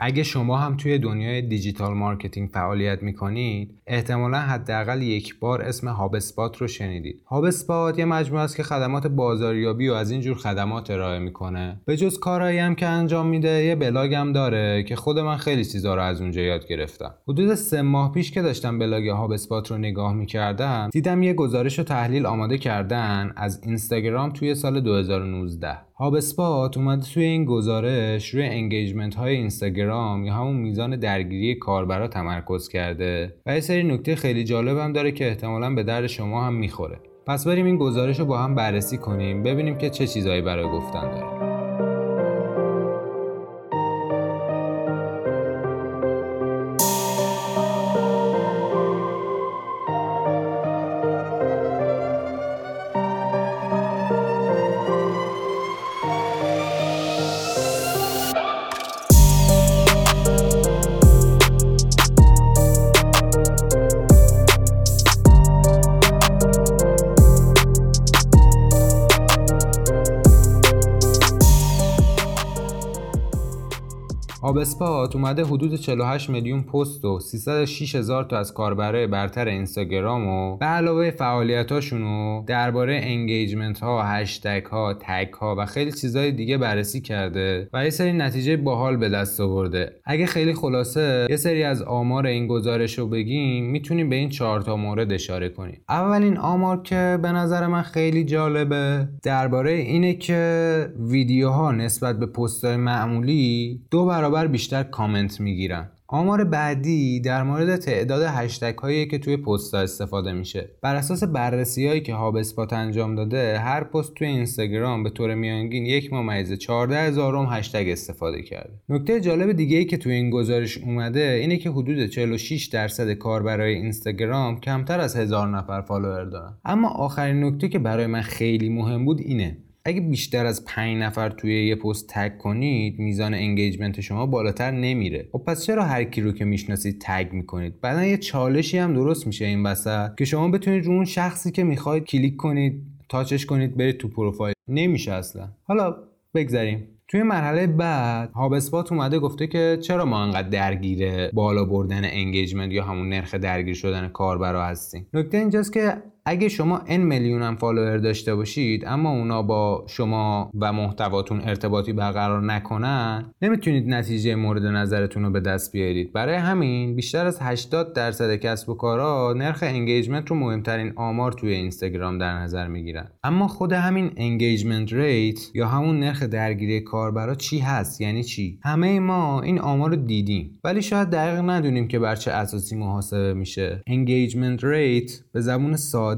اگه شما هم توی دنیای digital marketing فعالیت می‌کنید احتمالا حداقل یک بار اسم HubSpot رو شنیدید. HubSpot یه مجموعه است که خدمات بازاریابی و از این جور خدمات ارائه می‌کنه. به جز کارهایی هم که انجام میده یه بلاگ هم داره که خود من خیلی چیزا رو از اونجا یاد گرفتم. حدود سه ماه پیش که داشتم بلاگ HubSpot رو نگاه می‌کردم دیدم یه گزارش و تحلیل آماده کردن از اینستاگرام توی سال 2019 HubSpot اومده توی این گزارش روی engagement های اینستاگرام یا همون میزان درگیری کاربرا تمرکز کرده و یه سری نکته خیلی جالب هم داره که احتمالا به درد شما هم می‌خوره. پس بریم این گزارش رو با هم بررسی کنیم ببینیم که چه چیزهایی برای گفتن داره. HubSpot اومده حدود 48 میلیون پست و 306 هزار تا از کاربرای برتر اینستاگرام و به علاوه فعالیتاشون رو درباره engagement ها، هشتگ ها، tag ها و خیلی چیزهای دیگه بررسی کرده و یه سری نتیجه باحال به دست آورده. اگه خیلی خلاصه یه سری از آمار این گزارش رو بگیم می‌تونیم به این چهار تا مورد اشاره کنیم. اولین آمار که به نظر من خیلی جالبه درباره اینه که ویدیوها نسبت به پست معمولی دو برابر بیشتر کامنت می‌گیرن. آمار بعدی در مورد تعداد هشتگ هایی که توی پست استفاده میشه. بر اساس بررسی هایی که HubSpot انجام داده هر پست توی اینستاگرام به طور میانگین یک ممیز 14 هزارم هشتگ استفاده کرده. نکته جالب دیگه ای که توی این گزارش اومده اینه که حدود 46 درصد کاربرای اینستاگرام کمتر از هزار نفر فالوور دارن. اما آخرین نکته که برای من خیلی مهم بود اینه. اگه بیشتر از 5 نفر توی یه پست tag کنید میزان engagement شما بالاتر نمیره. خب پس چرا هر کی رو که می‌شناسید tag می‌کنید؟ بعدا یه چالشی هم درست میشه این وسط که شما بتونید رو اون شخصی که می‌خواید کلیک کنید touch ش کنید برید تو پروفایل. نمیشه اصلا. حالا بگذریم. توی مرحله بعد HubSpot اومده گفته که چرا ما انقدر درگیر بالا بردن engagement یا همون نرخ درگیر شدن کاربرا هستیم؟ نکته اینجاست که اگه شما n میلیون هم فالوور داشته باشید اما اونا با شما و محتواتون ارتباطی برقرار نکنن نمی‌تونید نتیجه مورد نظرتون رو به دست بیارید. برای همین بیشتر از 80 درصد کسب و کارها نرخ engagement رو مهمترین آمار توی اینستاگرام در نظر می‌گیرن. اما خود همین engagement rate یا همون نرخ درگیری کاربرا چی هست؟ یعنی چی؟ همه ما این آمار رو دیدیم. ولی شاید دقیق ندونیم که بر چه اساسی محاسبه میشه. engagement rate به زبون ساده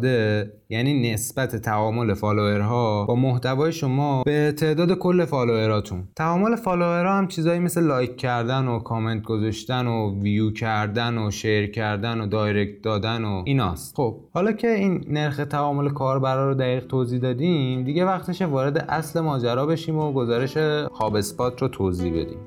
یعنی نسبت تعامل فالوورها با محتوای شما به تعداد کل فالووراتون. تعامل فالوورها هم چیزایی مثل لایک کردن و کامنت گذاشتن و ویو کردن و share کردن و دایرکت دادن و ایناست. خب حالا که این نرخ تعامل کاربرا رو دقیق توضیح دادیم دیگه وقتشه وارد اصل ماجرا بشیم و گزارش HubSpot رو توضیح بدیم.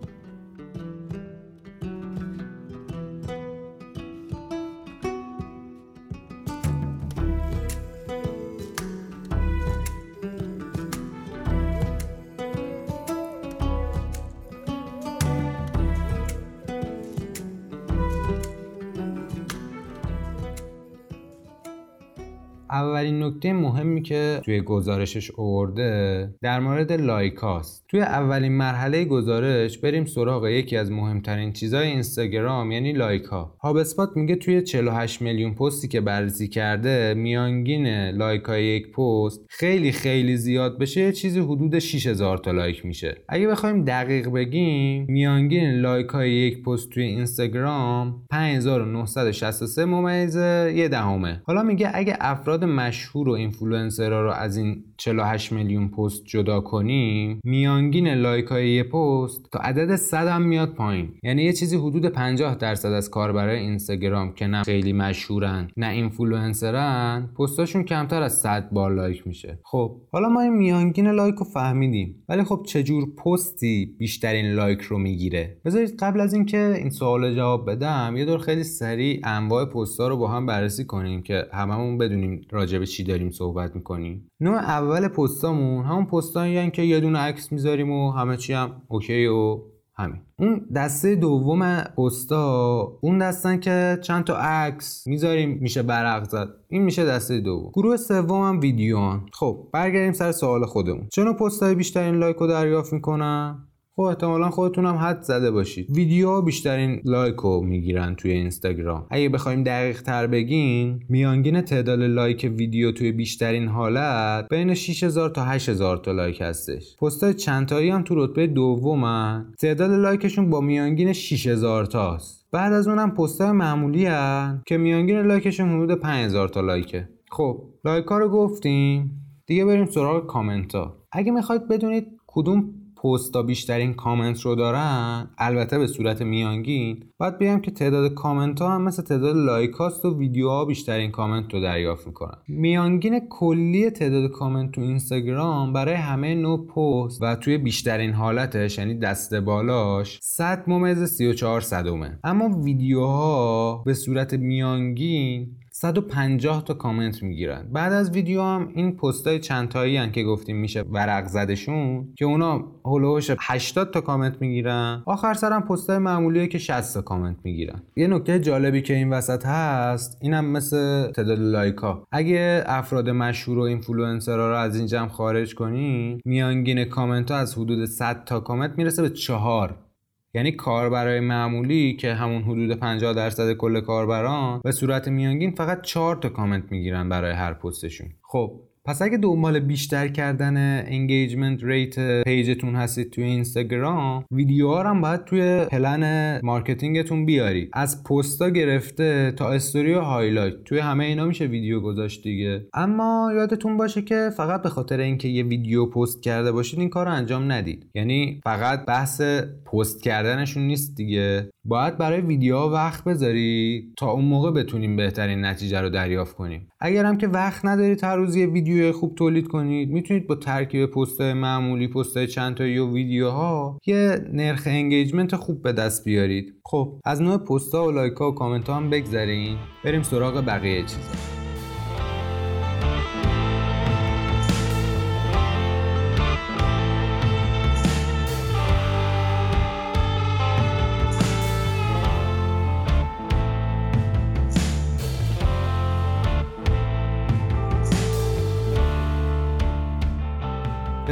اولین نکته مهمی که توی گزارشش آورده در مورد لایک هاست توی اولین مرحله گزارش بریم سراغ یکی از مهمترین چیزهای اینستاگرام یعنی لایک ها HubSpot میگه توی 48 میلیون پستی که بررسی کرده میانگین لایک های یک پست خیلی خیلی زیاد بشه چیزی حدود 6000 تا لایک میشه. اگه بخوایم دقیق بگیم میانگین لایک های یک پست توی اینستاگرام 5963 ممیز یه دهمه. حالا میگه اگه افراد مشهور و اینفلوئنسرها رو از این 48 میلیون پست جدا کنیم میانگین لایک های یه پست تا عدد 100 هم میاد پایین. یعنی یه چیزی حدود 50 درصد از کاربرای اینستاگرام که نه خیلی مشهورن نه اینفلوئنسرن پستاشون کمتر از 100 بار لایک میشه. خب حالا ما این میانگین لایک رو فهمیدیم. ولی خب چجور پستی بیشترین لایک رو می‌گیره؟ بذارید قبل از اینکه این سوال جواب بدم یه دور خیلی سریع انواع پستا رو با هم بررسی کنیم که هممون بدونیم راجع چی داریم صحبت می‌کنیم؟ نوع اول پستامون همون پستایی که یه دونه عکس می‌ذاریم و همه چی هم اوکی و همین. اون دسته دوم پستا اون دستن که چند تا عکس می‌ذاریم میشه ورق زد. این میشه دسته دوم. گروه سوم هم خب برگردیم سر سوال خودمون. چه پستایی بیشترین لایک رو دریافت می‌کنن؟ خب احتمالا خودتون هم حدس زده باشید. ویدیوها بیشترین لایک رو می‌گیرن توی اینستاگرام. اگه بخوایم دقیق تر بگیم میانگین تعداد لایک ویدیو توی بیشترین حالت بین 6000 تا 8000 تا لایک هستش. پستای چند تایی هم تو رتبه دومن. تعداد لایکشون با میانگین 6000 تاست. بعد از اونم پستای معمولی هن که میانگین لایکشون حدود 5000 تا لایکه. خب لایک ها رو گفتیم. دیگه بریم سراغ کامنت ها اگه می‌خواید بدونید کدوم پستا بیشترین کامنت رو دارن البته به صورت میانگین باید بگم که تعداد کامنت ها هم مثل تعداد لایک هاست و ویدیوها بیشترین کامنت رو دریافت می‌کنن. میانگین کلی تعداد کامنت تو اینستاگرام برای همه نوع پست و توی بیشترین حالتش یعنی دست بالاش 100 ممیز 34 صدومه اما ویدیوها به صورت میانگین 150 تا کامنت می‌گیرن. بعد از ویدیو هم این پستای چند تایی که گفتیم میشه ورق زدشون که اونا حول و حوش 80 تا کامنت می‌گیرن. آخر سرم پستای معمولیه که 60 تا کامنت می‌گیرن. یه نکته جالبی که این وسط هست اینم مثل تعداد لایکا اگه افراد مشهور و اینفلوئنسرها رو از این جمع خارج کنی میانگین کامنت ها از حدود 100 تا کامنت می‌رسه به 4 یعنی کاربرای معمولی که همون حدود 50 درصد کل کاربران به صورت میانگین فقط 4 تا کامنت می‌گیرن برای هر پستشون. خب پس اگه دنبال بیشتر کردن engagement rate پیجتون هستید توی اینستاگرام ویدیوها هم باید توی پلن marketing تون بیارید. از پستا گرفته تا استوری و هایلایت توی همه اینا میشه ویدیو گذاشت دیگه. اما یادتون باشه که فقط به خاطر اینکه یه ویدیو پست کرده باشید این کار رو انجام ندید. یعنی فقط بحث پست کردنشون نیست دیگه. باید برای ویدیوها وقت بذاری تا اون موقع بتونیم بهترین نتیجه رو دریافت کنیم. اگر هم که وقت ندارید هر روز یه ویدیو خوب تولید کنید می‌تونید با ترکیب پست معمولی پست چند تایی و ویدیوها یه نرخ engagement خوب به دست بیارید. خب از نوع پستها و لایک ها و کامنت ها هم بگذریم. بریم سراغ بقیه چیزا.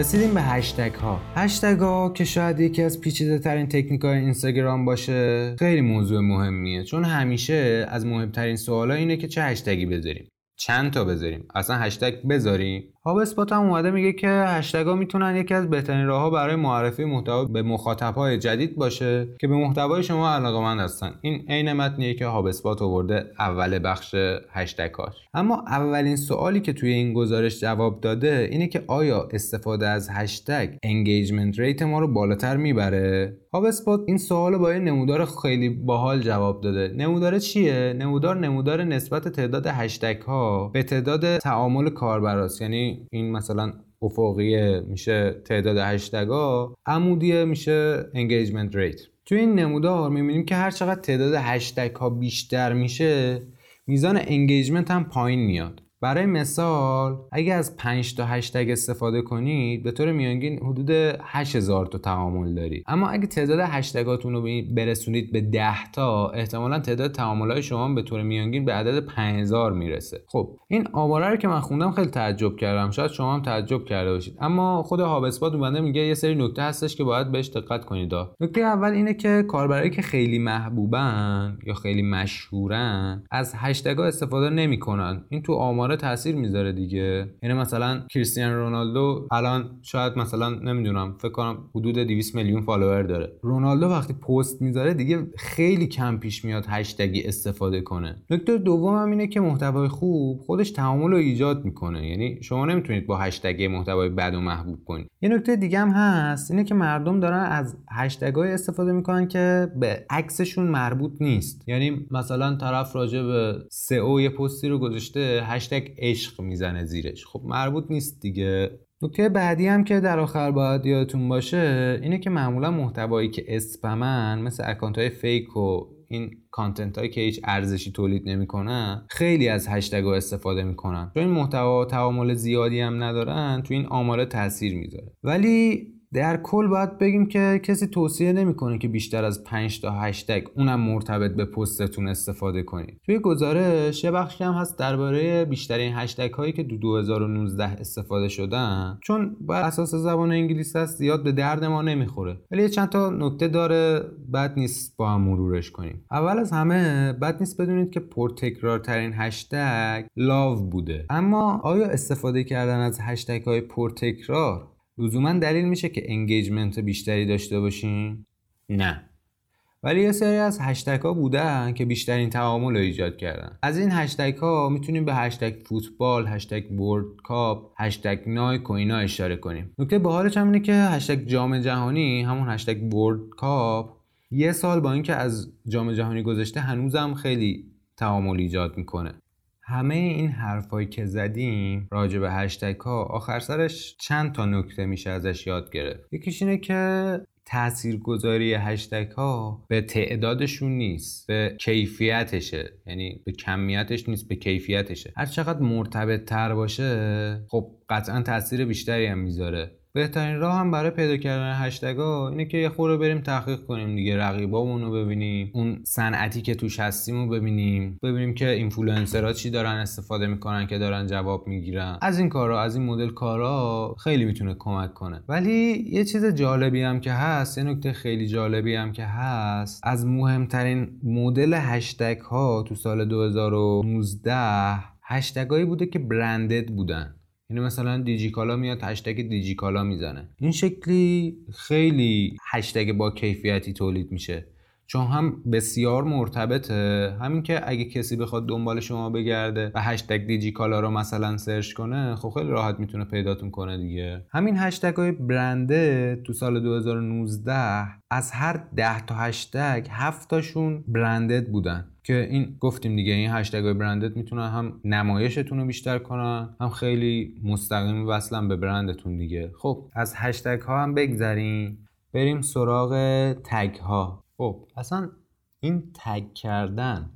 رسیدیم به هشتگ ها. هشتگ ها که شاید یکی از پیچیده ترین تکنیک های اینستاگرام باشه خیلی موضوع مهمیه. چون همیشه از مهمترین سوال اینه که چه هشتگی بذاریم. چند تا بذاریم؟ اصلا هشتگ بذاریم؟ HubSpot هم اومده میگه که هشتگ ها می‌تونن یکی از بهترین راه ها برای معرفی محتوا به مخاطب های جدید باشه که به محتوای شما علاقمند هستن. این عین متنیه که HubSpot آورده اول بخش هشتگ هاش اما اولین سوالی که توی این گزارش جواب داده اینه که آیا استفاده از هشتگ engagement rate ما رو بالاتر می‌بره؟ HubSpot این سوال با یه نمودار خیلی باحال جواب داده. نمودار چیه؟ نمودار نمودار نسبت تعداد هشتگ ها به تعداد تعامل کاربراست. یعنی این مثلا افقیه میشه تعداد هشتگا عمودیه میشه engagement rate توی این نمودار می‌بینیم که هر چقدر تعداد هشتگ ها بیشتر میشه میزان engagement هم پایین میاد. برای مثال اگه از 5 تا هشتگ استفاده کنید به طور میانگین حدود 8000 تا تعامل دارید. اما اگه تعداد هشتگاتون رو برسونید به 10 تا احتمالا تعداد تعاملات شما به طور میانگین به عدد 5000 می‌رسه. خب این آماره رو که من خوندم خیلی تعجب کردم. شاید شما هم تعجب کرده باشید. اما خود HubSpot اومده میگه یه سری نکته هستش که باید بهش دقت کنید. نکته اول اینه که کاربرایی که خیلی محبوبن یا خیلی مشهورن از هشتگ استفاده نمی‌کنن. این تو آمار تاثیر می‌ذاره دیگه. یعنی مثلا کریستیانو رونالدو الان شاید مثلا نمی‌دونم فکر کنم حدود 200 میلیون فالوور داره. رونالدو وقتی پست می‌ذاره دیگه خیلی کم پیش میاد هشتگی استفاده کنه. نکته دوم هم اینه که محتوای خوب خودش تعامل رو ایجاد می‌کنه. یعنی شما نمی‌تونید با هشتگ محتوای بد و محبوب کنید. یه نکته دیگه هم هست اینه که مردم دارن از هشتگ استفاده می‌کنن که به عکسشون مربوط نیست. یعنی مثلا طرف راجع به سئو یه پستی رو گذاشته هشتگ عشق می‌زنه زیرش. خب مربوط نیست دیگه. نکته بعدی هم که در آخر باید یادتون باشه اینه که معمولا محتوایی که اسپمن مثل اکانت های fake و این content هایی که هیچ ارزشی تولید نمی‌کنن خیلی از هشتگ استفاده می‌کنن. چون این محتوا تعامل زیادی هم ندارن تو این آماره تاثیر می‌ذاره. ولی در کل باید بگیم که کسی توصیه نمی‌کنه که بیشتر از 5 تا هشتگ اونم مرتبط به پستتون استفاده کنید. توی گزارش یه بخشی هم هست درباره بیشترین هشتگ هایی که تو 2019 استفاده شدن. چون بر اساس زبان انگلیسی هست زیاد به درد ما نمی‌خوره. ولی چند تا نکته داره بد نیست با هم مرورش کنیم. اول از همه بد نیست بدونید که پرتکرارترین هشتگ love بوده. اما آیا استفاده کردن از هشتگ های پرتکرار لزوما دلیل میشه که engagement بیشتری داشته باشین؟ نه. ولی یه سری از هشتگ ها بودن که بیشترین تعامل رو ایجاد کردن. از این هشتگ ها می‌تونیم به هشتگ فوتبال هشتگ World Cup هشتگ نایک و اینا اشاره کنیم. نکته باحالش هم اینه که هشتگ جام جهانی همون هشتگ World Cup یه سال با اینکه از جام جهانی گذشته هنوزم خیلی تعامل ایجاد می‌کنه. همه این حرفایی که زدیم راجع به هشتگ ها آخر سرش چند تا نکته میشه ازش یاد گرفت. یکیش اینه که تاثیرگذاری هشتگ ها به تعدادشون نیست به کیفیتشه. یعنی به کمیتش نیست به کیفیتشه. هر چقدر مرتبط تر باشه خب قطعا تاثیر بیشتری هم می‌ذاره. بهترین راه هم برای پیدا کردن هشتگا اینه که یه خورده بریم تحقیق کنیم دیگه رقیبامون رو ببینیم اون صنعتی که توش هستیم رو ببینیم ببینیم که اینفلوئنسرها چی دارن استفاده می‌کنن که دارن جواب می‌گیرن. از این کارا از این مدل کارا خیلی می‌تونه کمک کنه. ولی یه چیز جالبی هم که هست یه نکته خیلی جالبی هم که هست از مهمترین مدل هشتگ ها تو سال 2019 هشتگایی بوده که برندد بودن. یعنی مثلا دیجیکالا میاد هشتگ دیجیکالا می‌زنه. این شکلی خیلی هشتگ با کیفیتی تولید میشه. چون هم بسیار مرتبطه. همین که اگه کسی بخواد دنبال شما بگرده و هشتگ دیجیکالا رو مثلا سرچ کنه خب خیلی راحت می‌تونه پیداتون کنه دیگه. همین هشتگ های برنده تو سال 2019 از هر 10 تا هشتگ 7 تاشون برندد بودن. که این گفتیم دیگه این هشتگ های برندت می‌تونن هم نمایشتون رو بیشتر کنن هم خیلی مستقیم وصلن به برندتون دیگه. خب از هشتگ ها هم بگذریم. بریم سراغ تگ ها خب اصلا این تگ کردن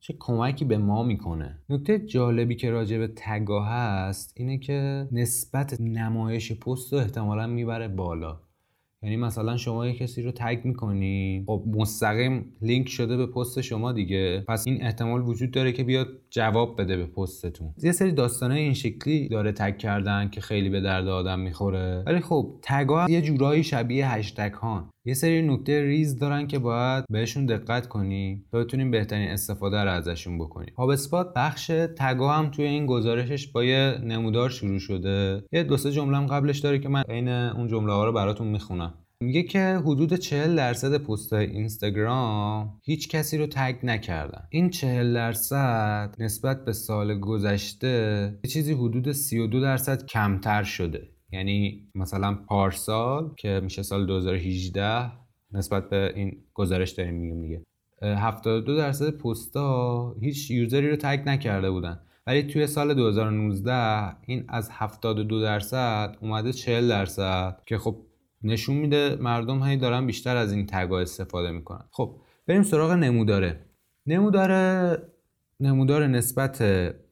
چه کمکی به ما می‌کنه؟ نکته جالبی که راجع به تگا هست اینه که نسبت نمایش پست رو احتمالا می‌بره بالا. یعنی مثلا شما یه کسی رو تگ می‌کنی خب مستقیم لینک شده به پست شما دیگه پس این احتمال وجود داره که بیاد جواب بده به پستتون. یه سری داستانه این شکلی داره تگ کردن که خیلی به درد آدم می‌خوره. ولی خب تگ ها یه جورایی شبیه هشتگ ها یه سری نکته ریز دارن که باید بهشون دقت کنی تا بتونیم بهترین استفاده رو ازشون بکنیم. هاب اسپات بخش تگا هم توی این گزارشش با یه نمودار شروع شده. یه دو سه جمله هم قبلش داره که من عین اون جمله ها رو براتون می‌خونم. میگه که حدود 40 درصد پست اینستاگرام هیچ کسی رو تگ نکردن. این 40 درصد نسبت به سال گذشته چیزی حدود 32 درصد کمتر شده. یعنی مثلا پارسال که میشه سال 2018 نسبت به این گزارش داریم میگیم دیگه. 72 درصد پستا هیچ یوزری رو تگ نکرده بودن. ولی توی سال 2019 این از 72 درصد اومده 40 درصد که خب نشون میده مردم هی دارن بیشتر از این تگا استفاده می‌کنن. خب بریم سراغ نموداره. نموداره نمودار نسبت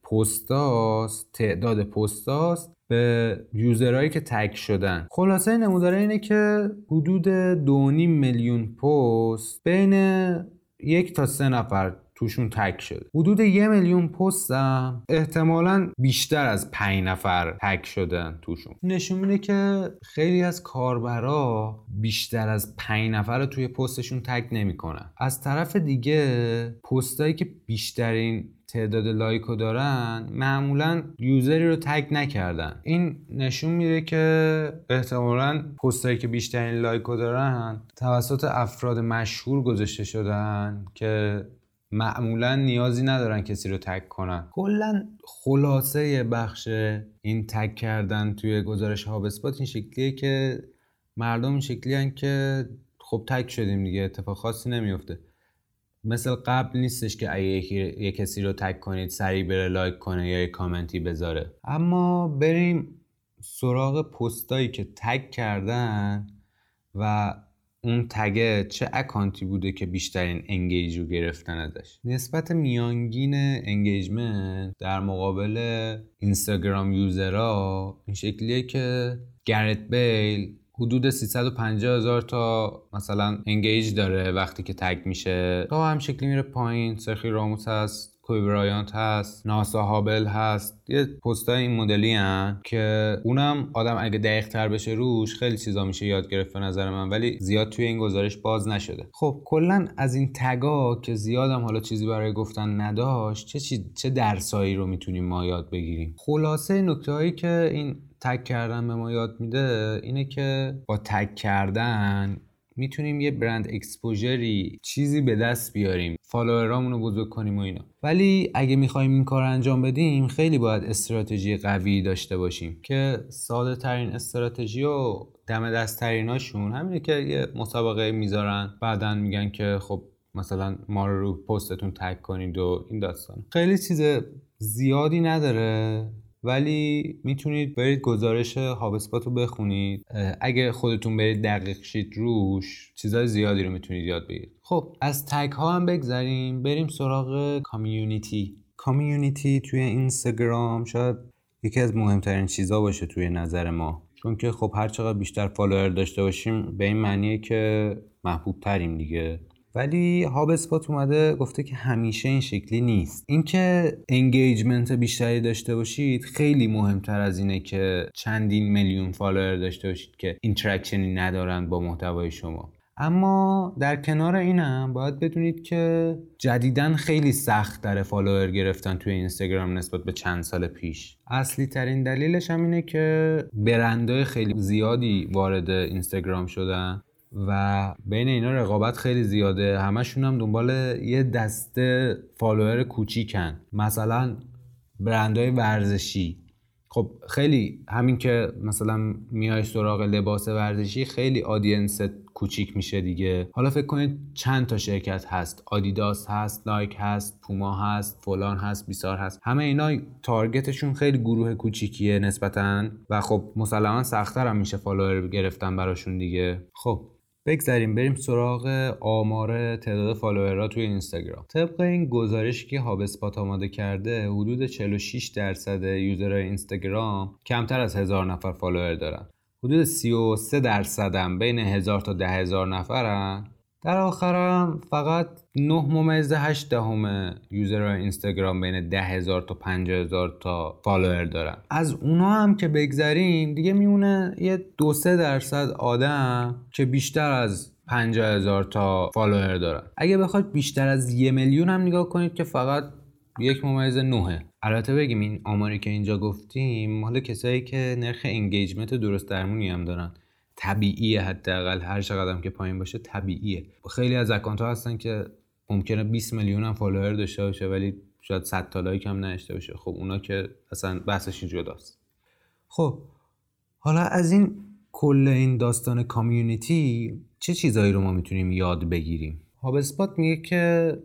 پستاست تعداد پستاست به یوزرهایی که تگ شدن. خلاصه نموداره اینه که حدود 2.5 میلیون پست بین یک تا سه نفر توشون تک شده. حدود یه میلیون پست احتمالا بیشتر از پنج نفر تک شدن توشون. نشون میده که خیلی از کاربرا بیشتر از پنج نفر رو توی پستشون تک نمی‌کنن. از طرف دیگه پستایی که بیشترین تعداد لایکو دارن معمولا یوزری رو تگ نکردن. این نشون میده که احتمالا پستایی که بیشترین لایکو دارن توسط افراد مشهور گذاشته شدن که معمولا نیازی ندارن کسی رو تک کنن. کلا خلاصه بخش این تک کردن توی گزارش اسپات این شکلیه که مردم این شکلی که خب تک شدیم دیگه اتفاق خاصی نمیفته مثل قبل نیستش که اگه یه کسی رو tag کنید سریع بره لایک کنه یا یه کامنتی بذاره. اما بریم سراغ پستایی که tag کردن و اون tag ه چه اکانتی بوده که بیشترین engage رو گرفتن ازش. نسبت میانگین engagement در مقابل اینستاگرام user ها این شکلیه که گرت بیل حدود 350 هزار تا مثلا engage داره وقتی که tag میشه. تا همین شکلی میره پایین سرخیو راموس هست. کوبی برایانت هست ناسا هابل هست. یه پستای این مدلی هن که اونم آدم اگه دقیق تر بشه روش خیلی چیزا میشه یاد گرفت به نظر من ولی زیاد توی این گزارش باز نشده. خب کلا از این تگا که زیادم حالا چیزی برای گفتن نداشت چه چی... چه درسایی رو می‌تونیم ما یاد بگیریم؟ خلاصه نکته هایی که این تک کردن به ما یاد میده اینه که با تک کردن می‌تونیم یه برند اکسپوژری چیزی به دست بیاریم فالوورامون رو بزرگ کنیم و اینا. ولی اگه می‌خوایم این کار انجام بدیم خیلی باید استراتژی قوی داشته باشیم که ساده ترین استراتژی و دم دست تریناشون همینه که یه مسابقه می‌ذارن بعدا میگن که خب مثلا ما رو پستتون تک کنید و این داستان. خیلی چیز زیادی نداره. ولی می‌تونید برید گزارش هابسپات رو بخونید. اگه خودتون برید دقیق شید روش چیزای زیادی رو می‌تونید یاد بگیرید. خب از تگ ها هم بگذریم. بریم سراغ کامیونیتی کامیونیتی توی اینستاگرام شاید یکی از مهمترین چیزها باشه توی نظر ما. چون که خب هر چقدر بیشتر فالوور داشته باشیم به این معنیه که محبوب تریم دیگه. ولی HubSpot اومده گفته که همیشه این شکلی نیست. اینکه engagement بیشتری داشته باشید خیلی مهمتر از اینه که چندین میلیون فالوور داشته باشید که interaction ی ندارن با محتوای شما. اما در کنار اینم باید بدونید که جدیدا خیلی سخت داره فالوور گرفتن توی اینستاگرام نسبت به چند سال پیش. اصلی ترین دلیلش هم اینه که برندهای خیلی زیادی وارد اینستاگرام شدن. و بین اینا رقابت خیلی زیاده. همشون هم دنبال یه دسته فالوور کوچیکن. مثلا برندهای ورزشی. خب خیلی همین که مثلا میای سراغ لباس ورزشی خیلی audience کوچیک میشه دیگه. حالا فکر کنید چند تا شرکت هست. آدیداس هست نایک هست پوما هست فلان هست بیسار هست. همه اینا target شون خیلی گروه کوچیکیه نسبتا. و خب مسلما سختتر هم میشه فالوور گرفتن براشون دیگه. خب بگذاریم بریم سراغ آمار تعداد فالوورها توی اینستاگرام. طبق این گزارشی که HubSpot آماده کرده حدود 46 درصد user های اینستاگرام کمتر از هزار نفر فالوور دارن. حدود 33 درصد هم بین هزار تا ده هزار نفرن. در آخرم فقط 9 ممیز 8 دهم user اینستاگرام بین 10 هزار تا 50 هزار تا فالوور دارن از اونا هم که بگذریم دیگه میمونه یه دو سه درصد آدم که بیشتر از 50 هزار تا فالوور دارن. اگه بخواید بیشتر از یه میلیون هم نگاه کنید که فقط یک ممیز نوه البته بگیم این آماری که اینجا گفتیم مال کسایی که نرخ engagement درست درمونی هم دارن. طبیعیه حداقل. هر چقدر که پایین باشه طبیعیه. خیلی از اکانت ها هستن که ممکنه 20 میلیون هم فالوور داشته باشه ولی شاید 100 تا لایک هم نداشته باشه. خب اونا که اصلا بحثش جداست. خب حالا از این کل این داستان community چه چیزایی رو ما می‌تونیم یاد بگیریم؟ HubSpot میگه که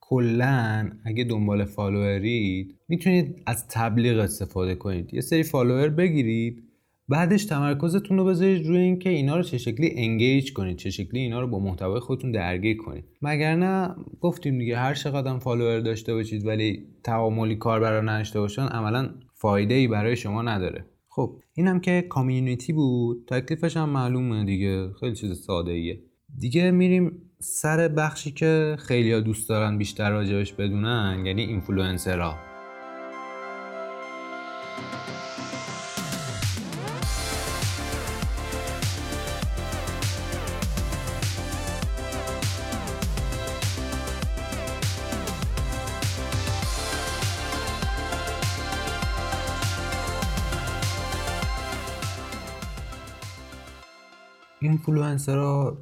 کلا اگه دنبال follower ید می‌تونید از تبلیغ استفاده کنید. یه سری follower بگیرید بعدش تمرکزتون رو بذارید روی اینکه اینا رو چه شکلی engage کنید چه شکلی اینا رو با محتوای خودتون درگیر کنید. وگرنه گفتیم دیگه هر چقدر follower داشته باشید ولی تعاملی کاربرا نداشته باشن عملا فایده ای برای شما نداره. خب اینم که community بود. تکلیفش هم معلومه دیگه. خیلی چیز ساده ایه دیگه میریم سر بخشی که خیلی دوست دارن بیشتر راجبش بدونن یعنی اینفلوئنسرها اینفلوئنسرها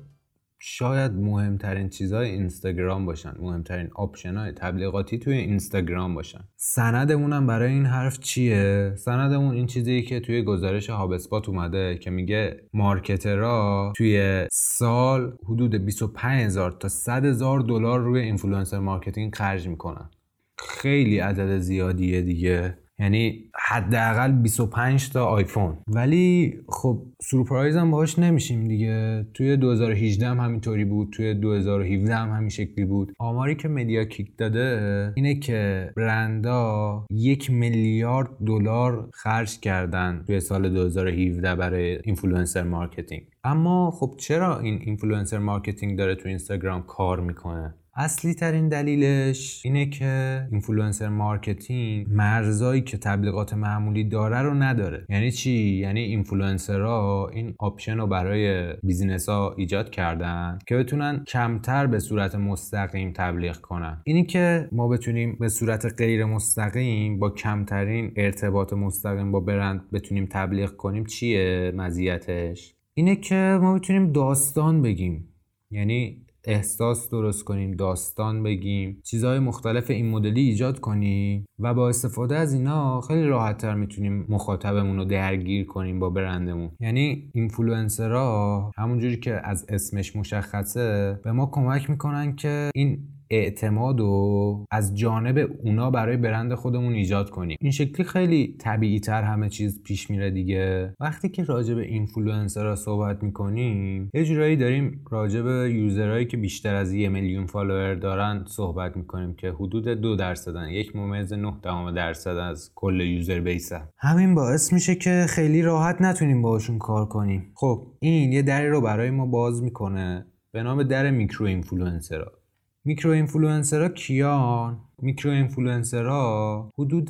شاید مهمترین چیزهای اینستاگرام باشن مهمترین option های تبلیغاتی توی اینستاگرام باشن. سندمون هم برای این حرف چیه؟ سندمون این چیزی که توی گزارش HubSpot اومده که میگه marketer ها توی سال حدود 25000 تا 100 هزار دلار روی influencer marketing خرج می‌کنن. خیلی عدد زیادیه دیگه. یعنی حداقل 25 تا آیفون. ولی خب سورپرایز هم باهاش نمیشیم دیگه. توی 2018 هم همینطوری بود. توی 2017 هم همین شکلی بود. آماری که Mediakix داده اینه که برندا یک میلیارد دلار خرج کردن توی سال 2017 برای influencer marketing. اما خب چرا این influencer marketing داره تو اینستاگرام کار می‌کنه؟ اصلی ترین دلیلش اینه که influencer marketing مرزایی که تبلیغات معمولی داره رو نداره. یعنی چی؟ یعنی اینفلوئنسرها این option رو برای business ها ایجاد کردن که بتونن کمتر به صورت مستقیم تبلیغ کنن. اینی که ما بتونیم به صورت غیر مستقیم با کمترین ارتباط مستقیم با برند بتونیم تبلیغ کنیم چیه مزیتش؟ اینه که ما بتونیم داستان بگیم. یعنی احساس درست کنیم داستان بگیم چیزهای مختلف این مدلی ایجاد کنیم و با استفاده از اینا خیلی راحتتر می‌تونیم مخاطبمون رو درگیر کنیم با برندمون. یعنی اینفلوئنسرها همونجوری که از اسمش مشخصه به ما کمک می‌کنن که این اعتماد و از جانب اونا برای برند خودمون ایجاد کنیم. این شکلی خیلی طبیعی تر همه چیز پیش میره دیگه. وقتی که راجع به اینفلوئنسرها صحبت می‌کنیم یه جورایی داریم راجع به user هایی که بیشتر از یه میلیون follower دارن صحبت می‌کنیم که حدود دو درصدن. یک ممیز نه درصد از کل user base ه همین باعث میشه که خیلی راحت نتونیم باشون کار کنیم. خب این یه دری رو برای ما باز می‌کنه. به نام در micro influencer ها. micro influencer ها کیان؟ micro influencer ها حدود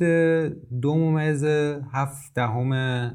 دو ممیز هفت دهم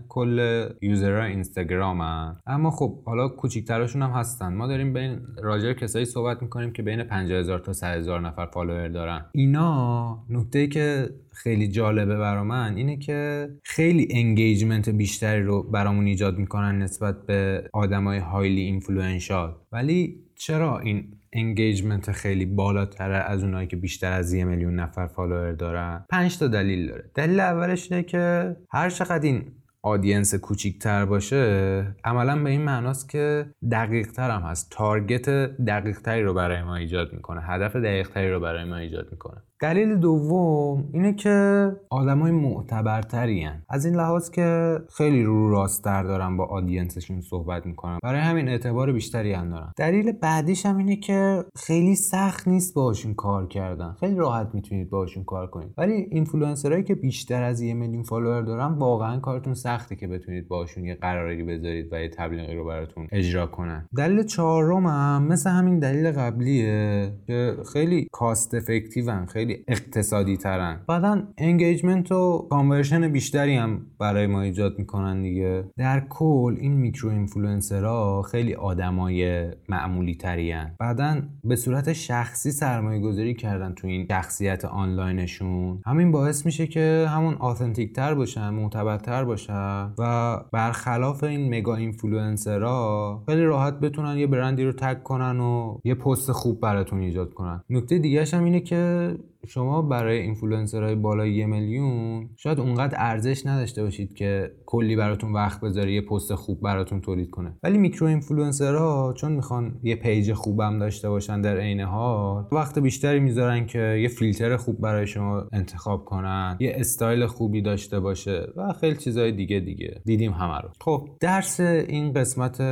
کل user ها اینستاگرام. اما خب حالا کوچیکترشون هم هستن. ما داریم بین راجع به کسایی صحبت می‌کنیم که بین 50 هزار تا 100 هزار نفر follower دارن. اینا نکته که خیلی جالبه برا من اینه که خیلی engagement بیشتری رو برامون ایجاد می‌کنن نسبت به آدمای highly influential ولی چرا این engagement خیلی بالاتره از اونایی که بیشتر از یه میلیون نفر follower دارن. پنج تا دلیل داره. دلیل اولش اینه که هر چقدر این audience کوچیکتر باشه عملا به این معناست که دقیق تر هم هست. target دقیق تری رو برای ما ایجاد می‌کنه. هدف دقیق تری رو برای ما ایجاد می‌کنه. دلیل دوم اینه که آدمای معتبرتری هن. از این لحاظ که خیلی رو راستتر دارن با audience شون صحبت می‌کنن برای همین اعتبار بیشتری هم دارن دلیل بعدیش هم اینه که خیلی سخت نیست باشون کار کردن. خیلی راحت می‌تونید باشون کار کنید. ولی اینفلوئنسرایی که بیشتر از یه میلیون follower دارن واقعا کارتون سخته که بتونید باشون یه قراری بذارید و یه تبلیغی رو براتون اجرا کنن. دلیل چهارم هم مثل همین دلیل قبلیه که خیلی cost effective ان خیلی خیلی اقتصادی ترن. بعدا engagement و conversion بیشتری هم برای ما ایجاد می‌کنن دیگه. در کل این micro influencer ها خیلی آدمای معمولی تری هن. بعدا به صورت شخصی سرمایه گذاری کردن تو این شخصیت آنلاینشون. همین باعث میشه که همون authentic تر باشن معتبرتر باشن و برخلاف این mega influencer ها خیلی راحت بتونن یه برندی رو تگ کنن و یه پست خوب براتون ایجاد کنن. نکته دیگه هم اینه که شما برای اینفلوئنسرهای بالای یه میلیون شاید اونقدر ارزش نداشته باشید که کلی براتون وقت بذاره یه پست خوب براتون تولید کنه. ولی micro influencer ها چون می‌خوان یه پیج خوبم داشته باشن در عین حال وقت بیشتری می‌ذارن که یه فیلتر خوب برای شما انتخاب کنن یه استایل خوبی داشته باشه و خیلی چیزهای دیگه دیگه. دیدیم همه رو. خب درس این قسمت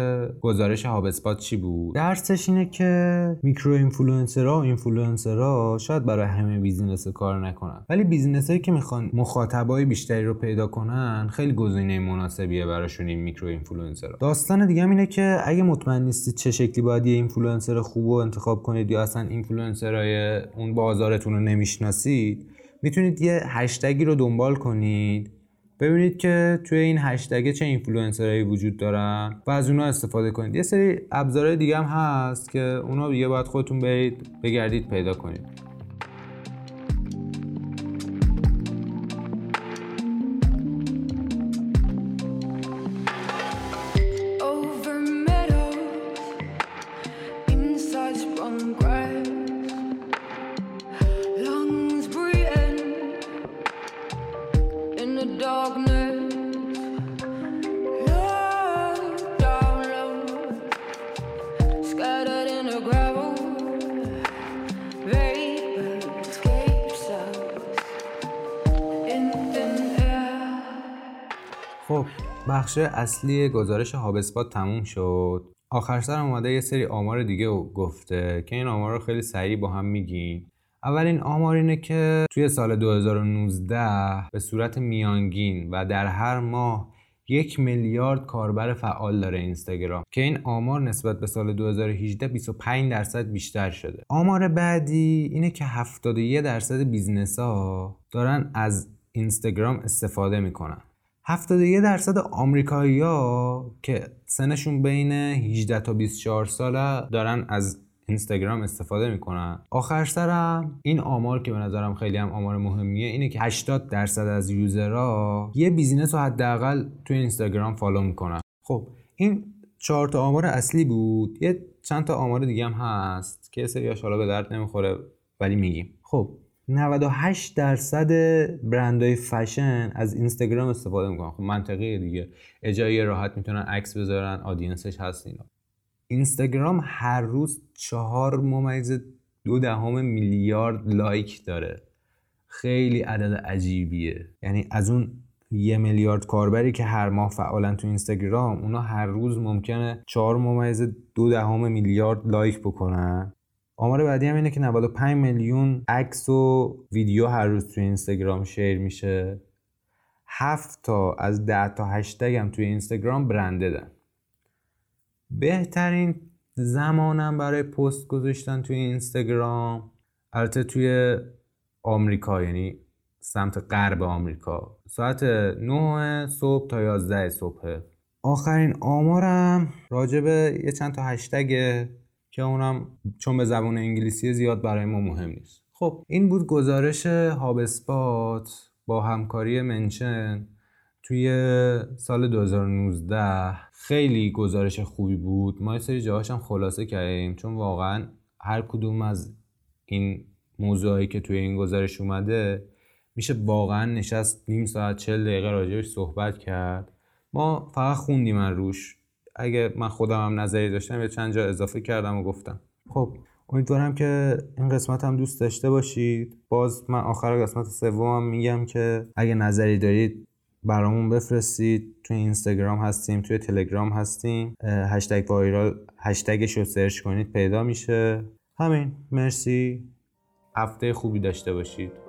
گزارش هاب چی بود؟ درسش اینه که micro influencer ها influencer ها شاید برای همه business کار نکنن. ولی business هایی که می‌خوان مخاطبای بیشتری رو پیدا کنن خیلی گزینه مناسبیه براشون این micro influencer داستان دیگه اینه که اگه مطمئن نیستید چه شکلی باید یه اینفلوئنسر خوب رو انتخاب کنید یا اصلا اینفلوئنسرای اون بازارتون رو نمی‌شناسید می‌تونید یه هشتگی رو دنبال کنید ببینید که توی این هشتگ چه اینفلوئنسرایی وجود دارن و از اونها استفاده کنید. یه سری ابزارهای دیگه هم هست که اونا دیگه باید خودتون برید بگردید پیدا کنید. بخش اصلی گزارش HubSpot تموم شد. آخر سر اومده یه سری آمار دیگه گفته که این آمار رو خیلی سریع با هم میگیم اولین آمار اینه که توی سال 2019 به صورت میانگین و در هر ماه یک میلیارد کاربر فعال داره اینستاگرام که این آمار نسبت به سال 2018 25 درصد بیشتر شده. آمار بعدی اینه که 71 درصد business ها دارن از اینستاگرام استفاده می‌کنن. 71 درصد آمریکایی ها که سنشون بین 18 تا 24 ساله دارن از اینستاگرام استفاده می‌کنن. آخر سرم این آمار که به نظرم خیلی هم آمار مهمیه اینه که 80 درصد از user ها یه business رو حداقل توی اینستاگرام follow می‌کنن. خب این چهار تا آمار اصلی بود. یه چند تا آمار دیگه هم هست که سریاش حالا به درد نمی‌خوره ولی میگیم. خب 98 درصد برندهای فشن از اینستاگرام استفاده می‌کنن. خب منطقیه دیگه. جایی راحت می‌تونن عکس بذارن audience ش هست اینا. اینستاگرام هر روز چهار ممیز دو دهم میلیارد like داره. خیلی عدد عجیبیه. یعنی از اون یه میلیارد کاربری که هر ماه فعالن تو اینستاگرام اونا هر روز ممکنه چهار ممیز دو دهم میلیارد like بکنن. آمار بعدی هم اینه که 95 میلیون عکس و ویدیو هر روز توی اینستاگرام شیر میشه. هفت تا از ده تا هشتگ هم توی اینستاگرام برنددن. بهترین زمانم برای پست گذاشتن توی اینستاگرام البته توی آمریکا یعنی سمت غرب آمریکا. ساعت 9 صبح تا 11 صبح. آخرین آمارم راجبه یه چند تا هشتگه که اونم چون به زبان انگلیسی زیاد برای ما مهم نیست. خب این بود گزارش هاب اسپات با همکاری منشن توی سال 2019 خیلی گزارش خوبی بود. ما یه سری جاهاش هم خلاصه کردیم چون واقعا هر کدوم از این موضوعایی که توی این گزارش اومده میشه واقعا نشست نیم ساعت چل دقیقه راجبش صحبت کرد. ما فقط خوندیم من روش. اگه من خودم هم نظری داشتم یه چند جا اضافه کردم و گفتم. خب امیدوارم که این قسمت هم دوست داشته باشید. باز من آخر قسمت سومم میگم که اگه نظری دارید برامون بفرستید. توی اینستاگرام هستیم توی تلگرام هستیم. هشتگ وایرال هشتگش رو سرچ کنید پیدا میشه. همین مرسی. هفته خوبی داشته باشید.